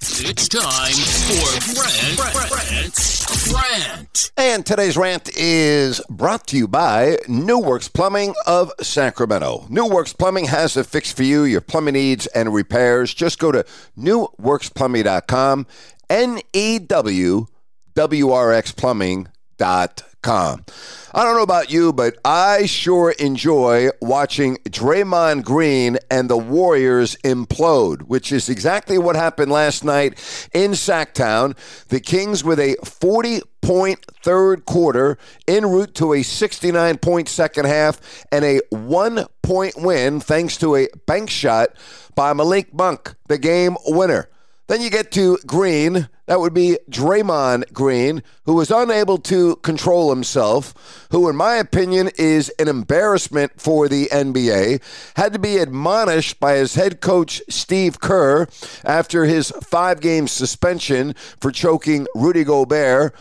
It's time for Grant, rant, Grant. And today's rant is brought to you by New Works Plumbing of Sacramento. New Works Plumbing has a fix for you, your plumbing needs and repairs. Just go to newworksplumbing.com, N E W W R X Plumbing.com. I don't know about you, but I sure enjoy watching Draymond Green and the Warriors implode, which is exactly what happened last night in Sacktown. The Kings with a 40 point third quarter en route to a 69 point second half and a one point win thanks to a bank shot by Malik Monk, the game winner. Then you get to Green. That would be Draymond Green, who was unable to control himself, who, in my opinion, is an embarrassment for the NBA. Had to be admonished by his head coach, Steve Kerr, after his five game suspension for choking Rudy Gobert.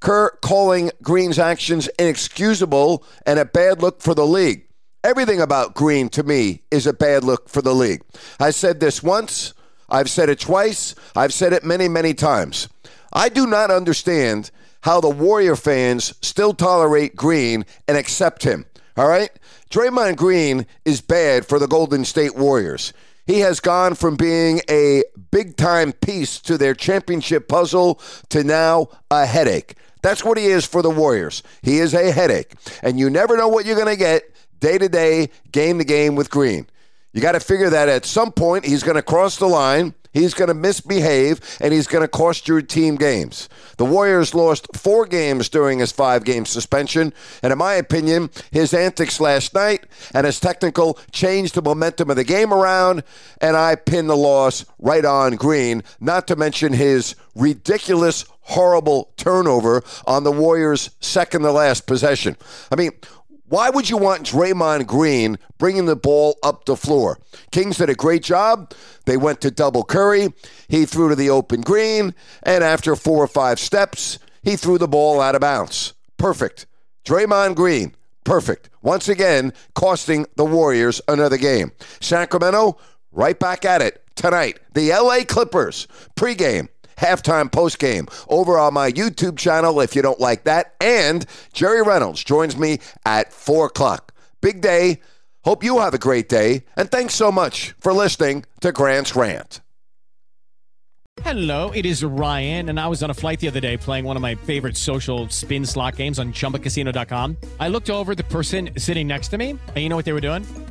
Kerr calling Green's actions inexcusable and a bad look for the league. Everything about Green to me is a bad look for the league. I said this once. I've said it twice. I've said it many, many times. I do not understand how the Warrior fans still tolerate Green and accept him. All right? Draymond Green is bad for the Golden State Warriors. He has gone from being a big time piece to their championship puzzle to now a headache. That's what he is for the Warriors. He is a headache. And you never know what you're going to get day to day, game to game with Green. You got to figure that at some point he's going to cross the line. He's going to misbehave and he's going to cost your team games. The Warriors lost four games during his five game suspension. And in my opinion, his antics last night and his technical changed the momentum of the game around. And I pin the loss right on Green, not to mention his ridiculous, horrible turnover on the Warriors' second to last possession. I mean, why would you want Draymond Green bringing the ball up the floor? Kings did a great job. They went to double Curry. He threw to the open Green. And after four or five steps, he threw the ball out of bounds. Perfect. Draymond Green, perfect. Once again, costing the Warriors another game. Sacramento, right back at it tonight. The LA Clippers, pregame halftime, postgame over on my YouTube channel if you don't like that. And Jerry Reynolds joins me at 4 o'clock. Big day. Hope you have a great day. And thanks so much for listening to Grant's Rant. Hello, it is Ryan, and I was on a flight the other day playing one of my favorite social spin slot games on chumbacasino.com. I looked over the person sitting next to me, and you know what they were doing?